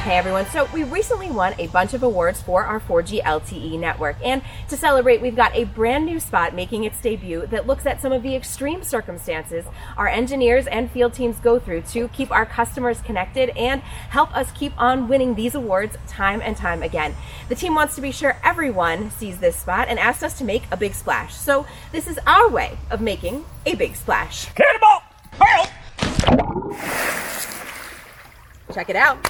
Hey everyone, so we recently won a bunch of awards for our 4G LTE network, and to celebrate, we've got a brand new spot making its debut that looks at some of the extreme circumstances our engineers and field teams go through to keep our customers connected and help us keep on winning these awards time and time again. The team wants to be sure everyone sees this spot and asked us to make a big splash. So, this is our way of making a big splash. Cannonball! Check it out.